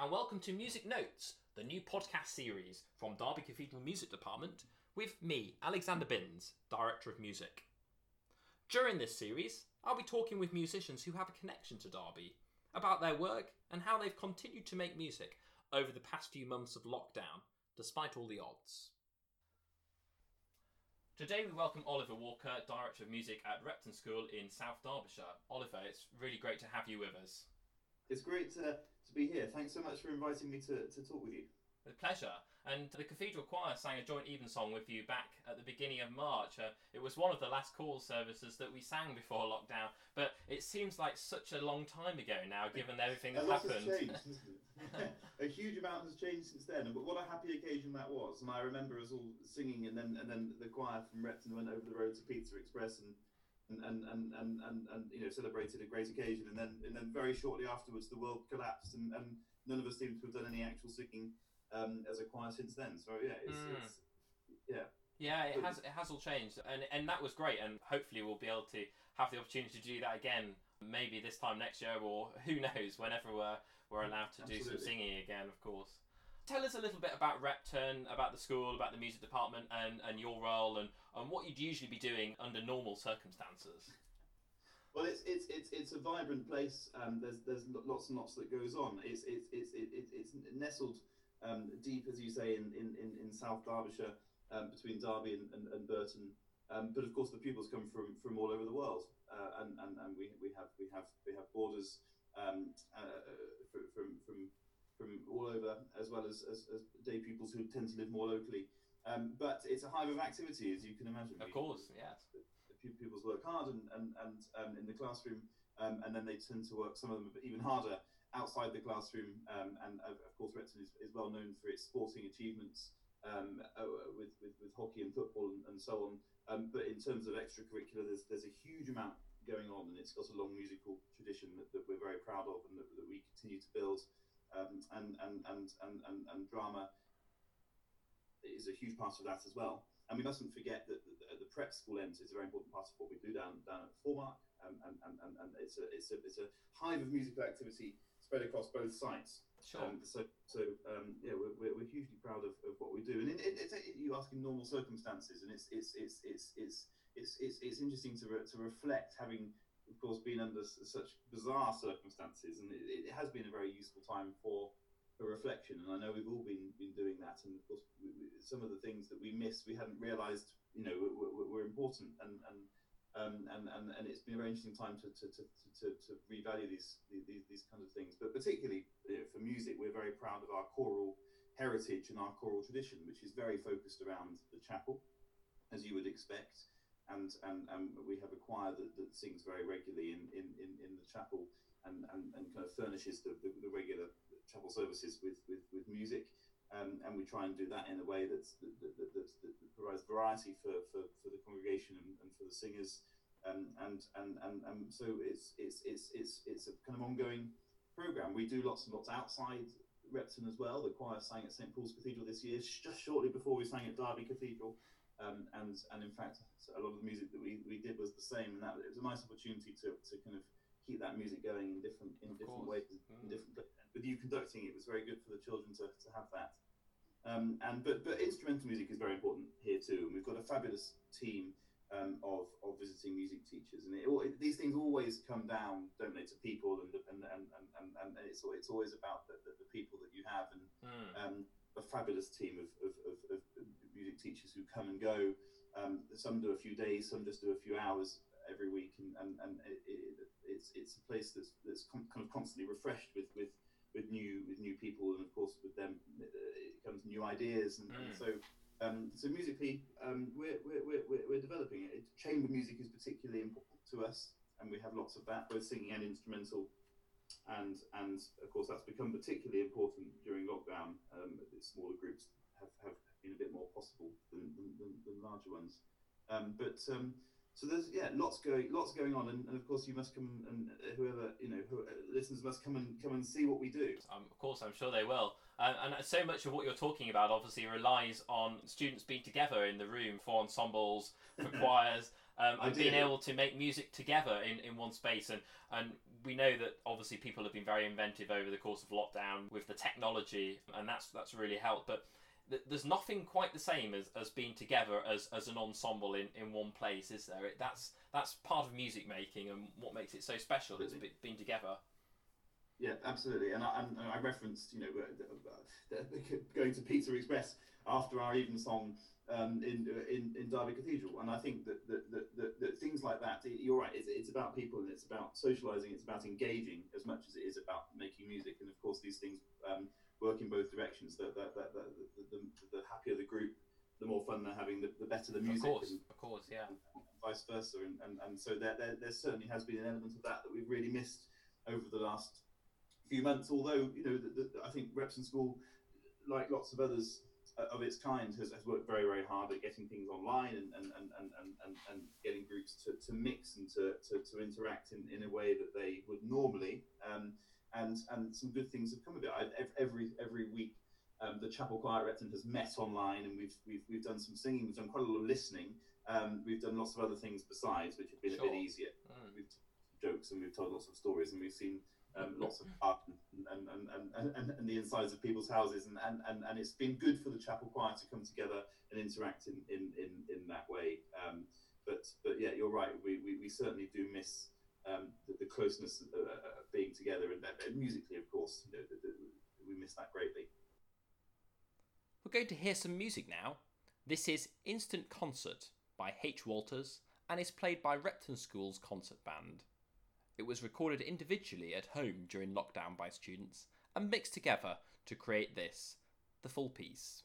and welcome to Music Notes, the new podcast series from Derby Cathedral Music Department with me, Alexander Binns, Director of Music. During this series, I'll be talking with musicians who have a connection to Derby about their work and how they've continued to make music over the past few months of lockdown, despite all the odds. Today we welcome Oliver Walker, Director of Music at Repton School in South Derbyshire. Oliver, it's really great to have you with us. It's great to, to be here. Thanks so much for inviting me to, to talk with you. With pleasure. And the Cathedral Choir sang a joint evensong with you back at the beginning of March. Uh, it was one of the last call services that we sang before lockdown, but it seems like such a long time ago now, given everything that a happened. changed. a huge amount has changed since then. But what a happy occasion that was! And I remember us all singing, and then and then the choir from Repton went over the road to Pizza Express and. And, and, and, and, and, you know celebrated a great occasion and then and then very shortly afterwards the world collapsed and, and none of us seem to have done any actual singing um, as a choir since then. So yeah, it's, Mm. it's yeah. Yeah, it has it has all changed, and and that was great, and hopefully we'll be able to have the opportunity to do that again, maybe this time next year, or who knows, whenever we're we're allowed to do some singing again, of course. Tell us a little bit about Repton, about the school, about the music department, and, and your role, and, and what you'd usually be doing under normal circumstances. Well, it's it's it's it's a vibrant place. Um, there's there's lots and lots that goes on. It's it's it's it, it, it's nestled um, deep, as you say, in in, in, in South Derbyshire, um, between Derby and, and, and Burton. Um, but of course, the pupils come from, from all over the world, uh, and, and, and we, we have we have we have boarders um, uh, fr- from from from all over, as well as, as, as day pupils who tend to live more locally. Um, but it's a hive of activity, as you can imagine. Of course, yes. pupils work hard and, and, and um, in the classroom, um, and then they tend to work some of them even harder outside the classroom. Um, and of, of course, Repton is, is well known for its sporting achievements um, uh, with, with, with hockey and football and, and so on. Um, but in terms of extracurricular, there's, there's a huge amount going on, and it's got a long musical tradition that, that we're very proud of and that, that we continue to build. Um, and, and, and, and, and, and drama is a huge part of that as well. And we mustn't forget that the, the prep school ends is a very important part of what we do down down at Foremarke, um, and, and, and, and it's a it's a it's a hive of musical activity spread across both sites. Sure. Um, so so um, yeah, we're, we're, we're hugely proud of, of what we do. And it, it, it's you ask in normal circumstances, and it's it's it's it's it's it's it's, it's interesting to re, to reflect having. Of course, been under such bizarre circumstances, and it, it has been a very useful time for for reflection. And I know we've all been been doing that. And of course, we, we, some of the things that we missed, we hadn't realised, you know, were, were, important. And and, um, and and and it's been a very interesting time to to, to, to, to revalue these, these these kinds of things. But particularly you know, for music, we're very proud of our choral heritage and our choral tradition, which is very focused around the chapel, as you would expect. And, and, and we have a choir that, that sings very regularly in, in, in, in the chapel and, and, and kind of furnishes the, the, the regular chapel services with, with, with music. Um, and we try and do that in a way that's, that, that, that, provides variety for, for, for the congregation and, and for the singers. Um, and, and, and, and so it's, it's, it's, it's, it's a kind of ongoing program. We do lots and lots outside Repton as well. The choir sang at St Paul's Cathedral this year, just shortly before we sang at Derby Cathedral. Um, and and in fact, a lot of the music that we, we did was the same, and that it was a nice opportunity to, to kind of keep that music going in different in Of different course. ways, Mm. in different with you conducting it was very good for the children to, to have that. Um, and but but instrumental music is very important here too, and we've got a fabulous team um, of, of visiting music teachers, and it, it, these things always come down, don't they, to people, and and and and, and, and it's it's always about the, the, the people that you have, and Mm. um, a fabulous team of, of, of, of music teachers who come and go. Um, some do a few days, some just do a few hours every week, and, and, and it, it, it's it's a place that's that's con- kind of constantly refreshed with, with with new with new people, and of course with them it comes new ideas, and, and Mm. so. Um, so musically, um, we're, we're, we're, we're developing it. Chamber music is particularly important to us, and we have lots of that, both singing and instrumental and and of course that's become particularly important during lockdown. Um, the smaller groups have, have been a bit more possible than, than, than, than larger ones. Um, but um, so there's yeah lots going lots going on, and, and of course you must come and whoever you know who, uh, listeners must come and come and see what we do. Um, of course, I'm sure they will. And, and so much of what you're talking about obviously relies on students being together in the room for ensembles, for choirs. um, and being able to make music together in, in one space. And, and we know that obviously people have been very inventive over the course of lockdown with the technology, and that's that's really helped. But th- there's nothing quite the same as, as being together as, as an ensemble in, in one place, is there? It, that's that's part of music making and what makes it so special. It's be, being together. Yeah, absolutely. And I, and I referenced, you know, going to Pizza Express after our even song um, in, in in Derby Cathedral, and I think that that, that, that, that things like that. You're right. It's, it's about people and it's about socialising. It's about engaging as much as it is about making music. And of course, these things um, work in both directions. The, the, the, the, the, the happier the group, the more fun they're having, the, the better the music. Of course, and, of course, yeah. and vice versa. And, and, and so there, there, there certainly has been an element of that that we've really missed over the last few months. Although you know, the, the, I think Repton School, like lots of others uh, of its kind, has, has worked very very hard at getting things online and and, and, and, and, and, and getting groups to, to mix and to, to, to interact in, in a way that they would normally. Um, and and some good things have come of it. I, every every week. Um, the Chapel Choir Repton has met online, and we've, we've we've done some singing. We've done quite a lot of listening. Um, we've done lots of other things besides, which have been Sure. a bit easier Mm. we've jokes and we've told lots of stories and we've seen um, lots of art and, and, and, and, and, the insides of people's houses and, and, and, and it's been good for the chapel choir to come together and interact in, in, in, in that way. Um, but but yeah, you're right. We, we, we certainly do miss um, the, the closeness uh, uh, being together and, and musically, of course, you know, the, the, we miss that greatly. We're going to hear some music now. This is Instant Concert by H. Walters and is played by Repton School's concert band. It was recorded individually at home during lockdown by students and mixed together to create this, the full piece.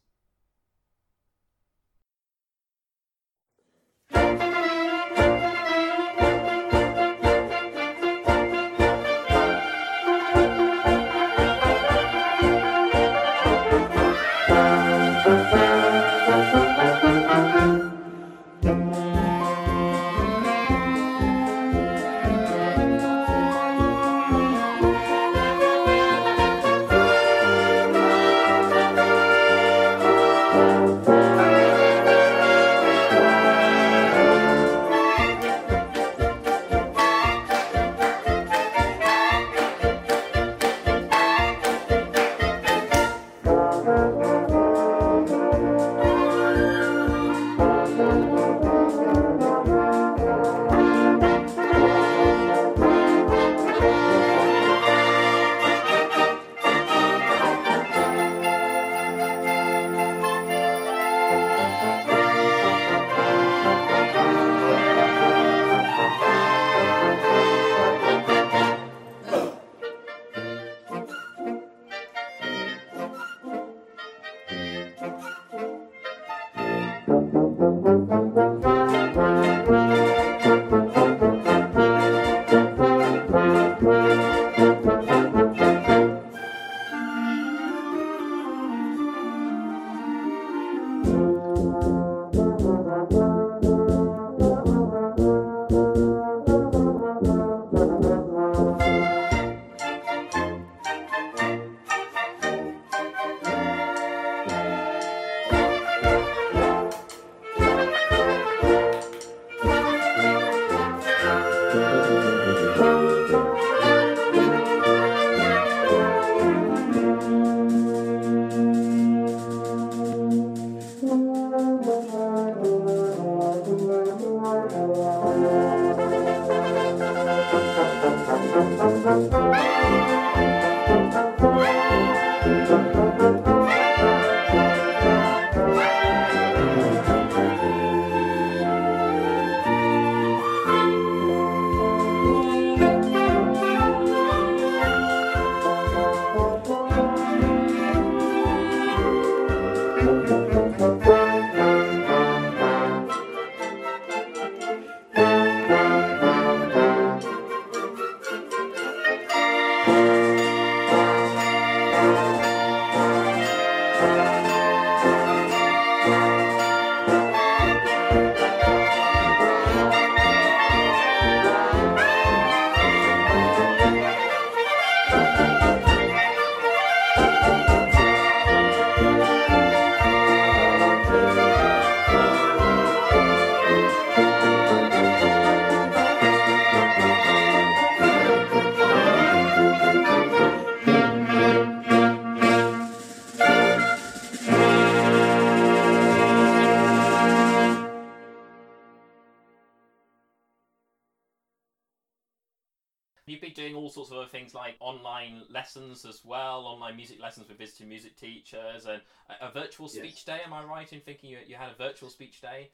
Doing all sorts of other things like online lessons as well, online music lessons with visiting music teachers, and a, a virtual speech yes. day. Am I right in thinking you, you had a virtual speech day?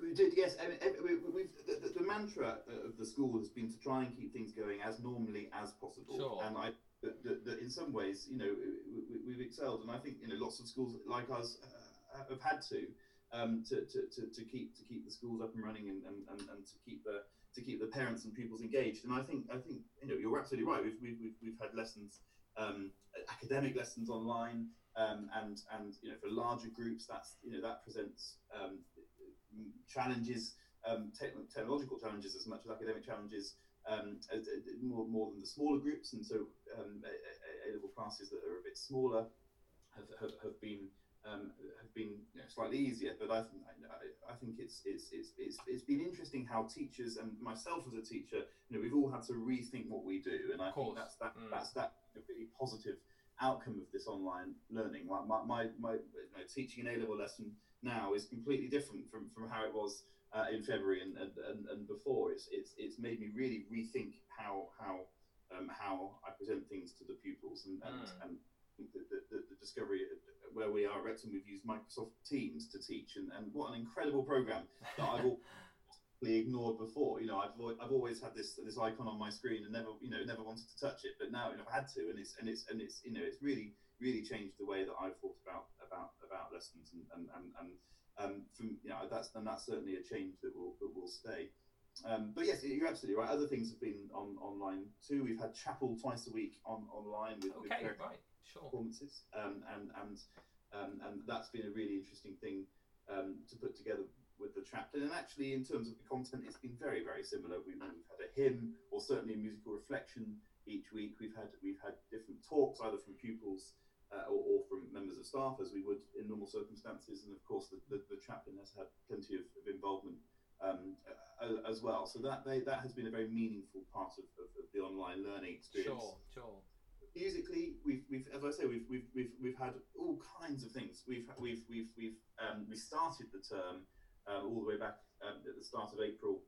We did, yes. I mean, we, the, the, the, mantra of the school has been to try and keep things going as normally as possible. Sure. And I, that, in some ways, you know, we, have excelled, and I think you know lots of schools like us uh, have had to, um, to, to, to, to, keep to keep the schools up and running and, and, and, and to keep the to keep the parents and pupils engaged. And I think I think you know you're absolutely right. We've we've, we've, had lessons, um, academic lessons online, um, and and you know for larger groups that's you know that presents um, challenges, um, te- technological challenges as much as academic challenges. Um, more, more than the smaller groups, and so um, A level classes that are a bit smaller have, have, have been um, have been you know, slightly easier. But I, think I, I think it's, it's it's it's it's been interesting how teachers and myself as a teacher, you know, we've all had to rethink what we do, and I think that's that mm. that's that a really positive outcome of this online learning. My my, my, my you know, teaching an A level lesson now is completely different from, from how it was uh, in February and, and, and, and, before. It's, it's, it's made me really rethink how how um, how I present things to the pupils and and, mm. and the, the, the, discovery where we are at Repton, we've used Microsoft Teams to teach, and, and what an incredible program that I've ignored before. You know, I've I've always had this this icon on my screen and never you know never wanted to touch it, but now you know, I've had to, and it's and it's and it's you know it's really really changed the way that I've thought about about about lessons and and and, and um, from you know that's and that's certainly a change that will that will stay. Um, but yes, you're absolutely right. Other things have been on online too. We've had chapel twice a week on online with, okay, with right, sure. performances, um, and and um, and that's been a really interesting thing um, to put together with the chaplain. And actually, in terms of the content, it's been very very similar. We've, we've had a hymn or certainly a musical reflection each week. We've had we've had different talks either from pupils uh, or, or, from members of staff, as we would in normal circumstances. And of course, the, the, the chaplain has had plenty of, of involvement um, as well. So that they, that has been a very meaningful part of, of, of, the online learning experience. Sure, sure. Musically, we've, we've as I say, we've, we've, we've, we've had all kinds of things. We've we've we've we've um, we started the term uh, all the way back um, at the start of April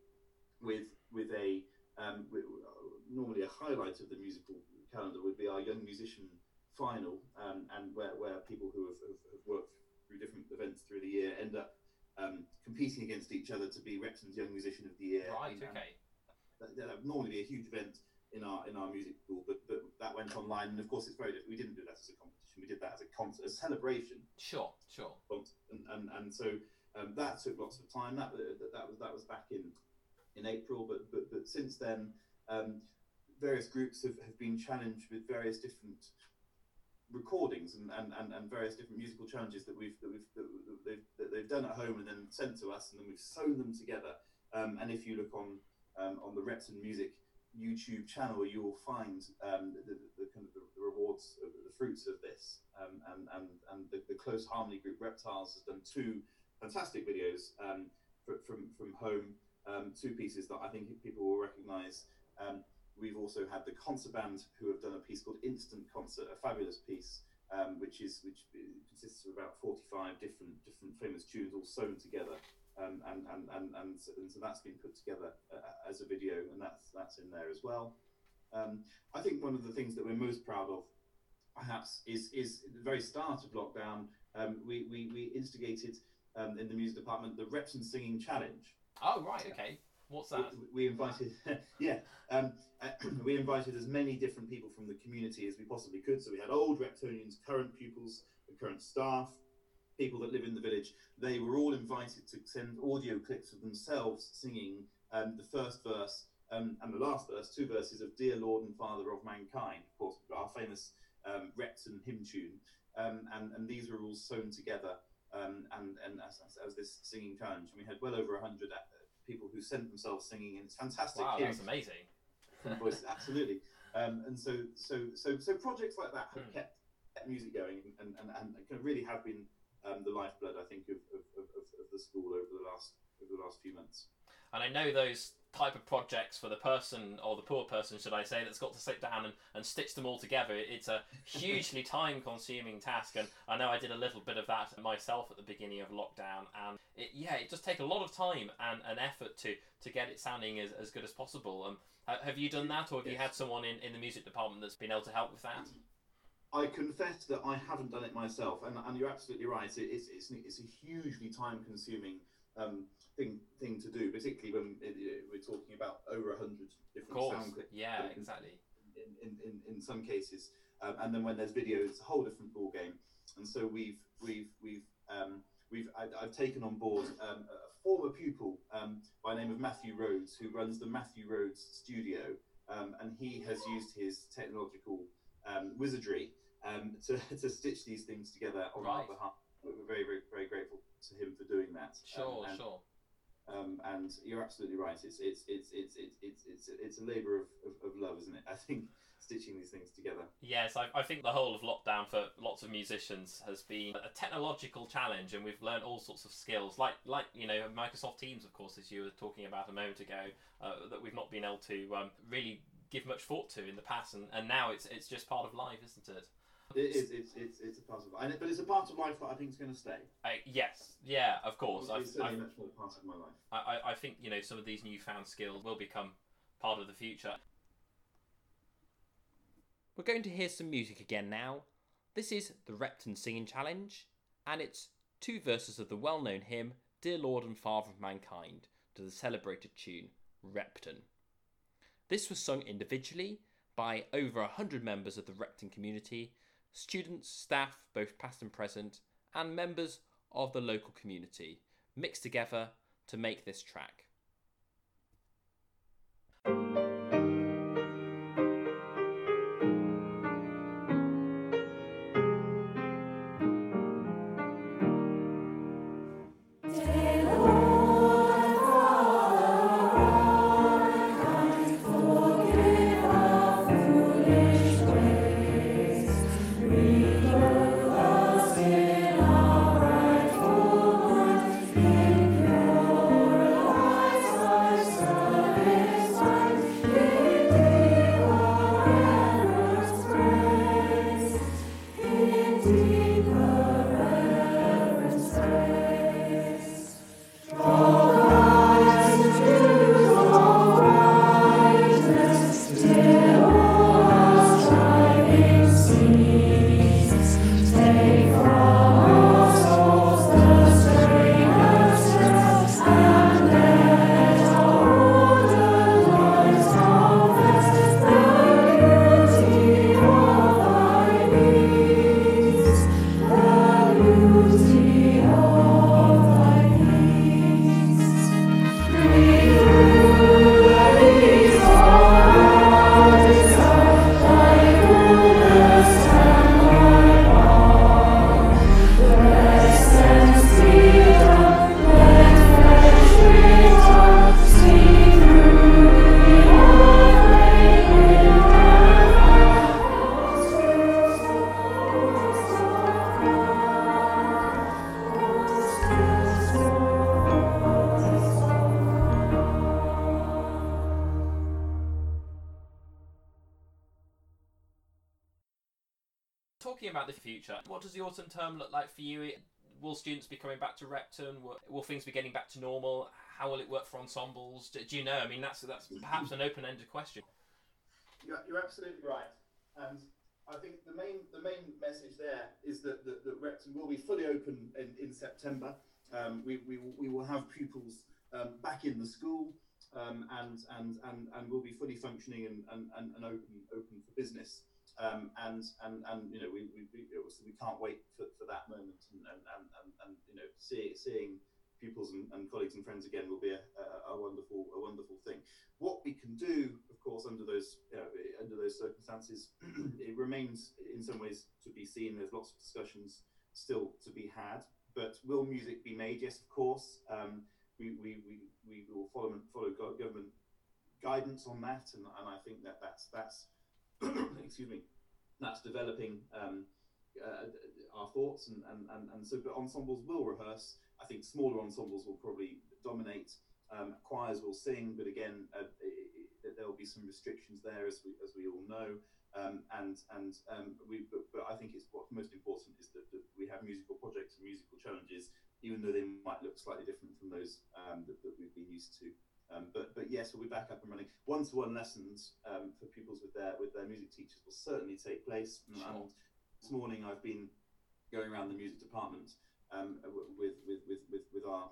with with a um, with, uh, normally a highlight of the musical calendar would be our young musician final, um, and where, where people who have, have, have, worked through different events through the year end up um, competing against each other to be Repton's Young Musician of the Year. Right. okay. That, that, would normally be a huge event in our in our music school, but but that went online, and of course it's very different. We didn't do that as a competition. We did that as a concert, a celebration. Sure, sure. And and, and so um, that took lots of time. That, that that was that was back in in April, but but but since then. Um, various groups have, have been challenged with various different recordings and, and, and, and, various different musical challenges that we've that we've that they've, that they've done at home and then sent to us and then we've sewn them together. Um, and if you look on um, on the Repton Music YouTube channel, you will find um, the, the, kind of the, the rewards, the fruits of this. Um, and and, and the, the, close harmony group Reptiles has done two fantastic videos um, from from home, um, two pieces that I think people will recognise. We've also had the concert band who have done a piece called Instant Concert, a fabulous piece, um, which is which consists of about 45 different different famous tunes all sewn together. Um, and, and, and, and, so, and so that's been put together uh, as a video, and that's that's in there as well. Um, I think one of the things that we're most proud of, perhaps, is is the very start of lockdown. Um, we, we we instigated um, in the music department the Repton Singing Challenge. Oh right, okay. What's that? We, we invited, yeah, um, we invited as many different people from the community as we possibly could. So we had old Reptonians, current pupils, the current staff, people that live in the village. They were all invited to send audio clips of themselves singing um, the first verse um, and the last verse, two verses of "Dear Lord and Father of Mankind," of course, our famous um, Repton hymn tune. Um, and, and these were all sewn together um, and, and as, as, this singing challenge. And we had well over 100 people who sent themselves singing, and it's fantastic. Wow, that's amazing. voices, absolutely. Um, and so, so, so, so projects like that have mm. kept, kept music going, and, and, and, and really have been um, the lifeblood, I think, of, of, of, of, the school over the last over the last few months. and I know those type of projects for the person or the poor person, should I say, that's got to sit down and, and stitch them all together. It's a hugely time consuming task, and I know I did a little bit of that myself at the beginning of lockdown, and it, yeah, it just takes a lot of time and, and effort to, to get it sounding as, as good as possible. Um, have you done that, or have yes. you had someone in, in the music department that's been able to help with that? I confess that I haven't done it myself, and, and you're absolutely right. It's, it's, it's a hugely time consuming um, thing thing to do, particularly when it, it, we're talking about over a hundred different sound clips. Yeah, exactly. In, in, in, in some cases, um, and then when there's video, it's a whole different ball game. And so we've we've we've um, we've I, have taken on board um, a former pupil um, by the name of Matthew Rhodes, who runs the Matthew Rhodes Studio, um, and he has used his technological um, to, to stitch these things together on right. our behalf. We're very, very, very grateful to him for doing that. Sure, and, sure. Um, and you're absolutely right. It's it's it's it's it's it's it's, it's a labour of, of, of, love, isn't it? I think stitching these things together. Yes, I, I think the whole of lockdown for lots of musicians has been a technological challenge, and we've learned all sorts of skills, like like you know Microsoft Teams, of course, as you were talking about a moment ago, uh, that we've not been able to um, really give much thought to in the past, and, and now it's it's just part of life, isn't it? It is. It's, it's, it's a part of life, but it's a part of life that I think is going to stay. Uh, yes. Yeah. Of course. It's certainly much more part of my life. I, I think you know some of these newfound skills will become part of the future. We're going to hear some music again now. This is the Repton Singing Challenge, and it's two verses of the well-known hymn "Dear Lord and Father of Mankind" to the celebrated tune Repton. This was sung individually by over a hundred members of the Repton community students, staff, both past and present, and members of the local community mixed together to make this track. Talking for you? Will students be coming back to Repton? Will, things be getting back to normal? How will it work for ensembles? Do, do you know? I mean, that's that's perhaps an open-ended question. You're, you're absolutely right, and I think the main the main message there is that, that, that Repton will be fully open in, in September. Um, we, we, we will have pupils um, back in the school um, and, and, and, and will be fully functioning and, and, and open, open for business. Um, and and and you know we we, we, we can't wait for, for that moment and and, and, and you know see, seeing pupils and, and, colleagues and friends again will be a, a, a, wonderful a wonderful thing. What we can do, of course, under those you know, under those circumstances, it remains in some ways to be seen. There's lots of discussions still to be had. But will music be made? Yes, of course. Um, we, we, we, we will follow follow government guidance on that, and, and I think that that's that's excuse me, that's developing um, uh, our thoughts and, and, and, and so but ensembles will rehearse. I think smaller ensembles will probably dominate Um, choirs will sing, but again, uh, there will be some restrictions there, as we as we all know. Um, and and um, we, but, but, I think it's what's most important is that, that, we have musical projects and musical challenges, even though they might look slightly different from those um, that, that, we've been used to. Um, but but yes, we'll be back up and running. One-to-one lessons um, for pupils with their with their music teachers will certainly take place. Sure. This morning, I've been going around the music department um, with, with with with with our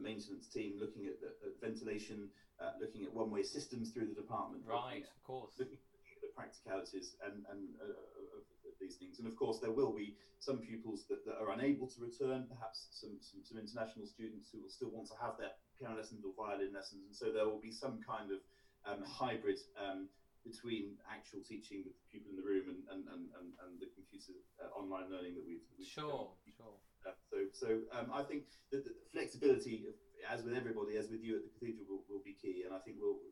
maintenance team, looking at, at ventilation, uh, looking at one-way systems through the department. Right, of course. Looking, practicalities and, and uh, of, of, these things. And of course, there will be some pupils that, that are unable to return, perhaps some, some, some, international students who will still want to have their piano lessons or violin lessons. And so there will be some kind of um, hybrid um, between actual teaching with the pupil in the room and, and, and, and, the computer uh, online learning that we've, we've sure, sure. Uh, so so um, I think that the flexibility, as with everybody, as with you at the cathedral, will, will be key. And I think we'll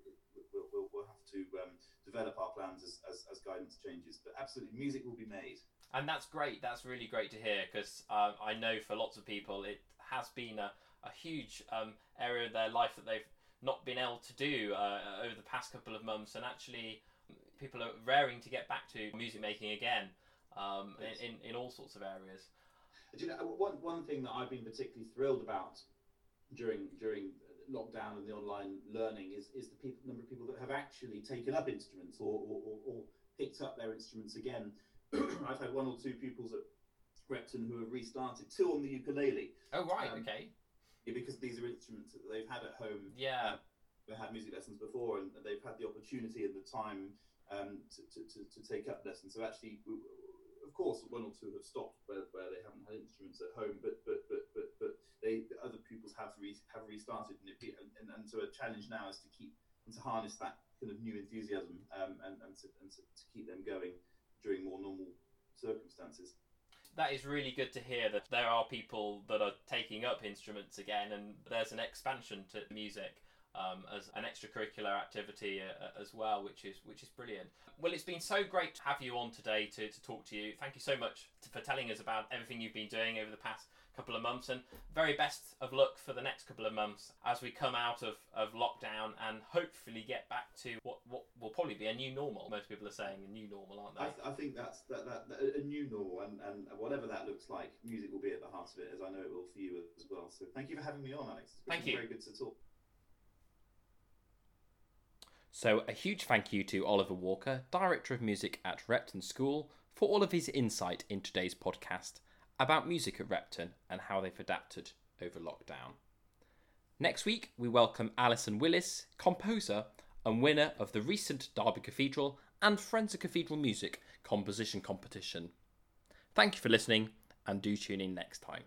we'll, we'll, we'll have to um, develop our plans as, as, as, guidance changes. But absolutely, music will be made. And that's great. That's really great to hear because uh, I know for lots of people it has been a, a huge um, area of their life that they've not been able to do uh, over the past couple of months. And actually, people are raring to get back to music making again um, in, in, in all sorts of areas. Do you know, one, one thing that I've been particularly thrilled about during during lockdown and the online learning is, is the people, number of people that have actually taken up instruments or, or, or, or picked up their instruments again. I've had one or two pupils at Repton who have restarted, two on the ukulele. Oh, right, um, okay. Because these are instruments that they've had at home. Yeah. Uh, they had music lessons before and they've had the opportunity and the time um, to, to, to, to, take up lessons. So actually, of course, one or two have stopped where, where they haven't had instruments at home, but but but but but they other pupils have re, have restarted, and, it, and, and so a challenge now is to keep and to harness that kind of new enthusiasm um, and and, to, and to, to keep them going during more normal circumstances. That is really good to hear that there are people that are taking up instruments again and there's an expansion to music um, as an extracurricular activity uh, uh, as well, which is which is brilliant. Well, it's been so great to have you on today to, to talk to you. Thank you so much to, for telling us about everything you've been doing over the past couple of months and very best of luck for the next couple of months as we come out of, of lockdown and hopefully get back to what, what will probably be a new normal. Most people are saying a new normal, aren't they? I, th- I think that's that, that, that, a new normal and, and whatever that looks like, music will be at the heart of it as I know it will for you as well. So thank you for having me on, Alex. It's thank you. very good to talk. So, a huge thank you to Oliver Walker, Director of Music at Repton School, for all of his insight in today's podcast about music at Repton and how they've adapted over lockdown. Next week, we welcome Alison Willis, composer and winner of the recent Derby Cathedral and Friends of Cathedral Music composition competition. Thank you for listening and do tune in next time.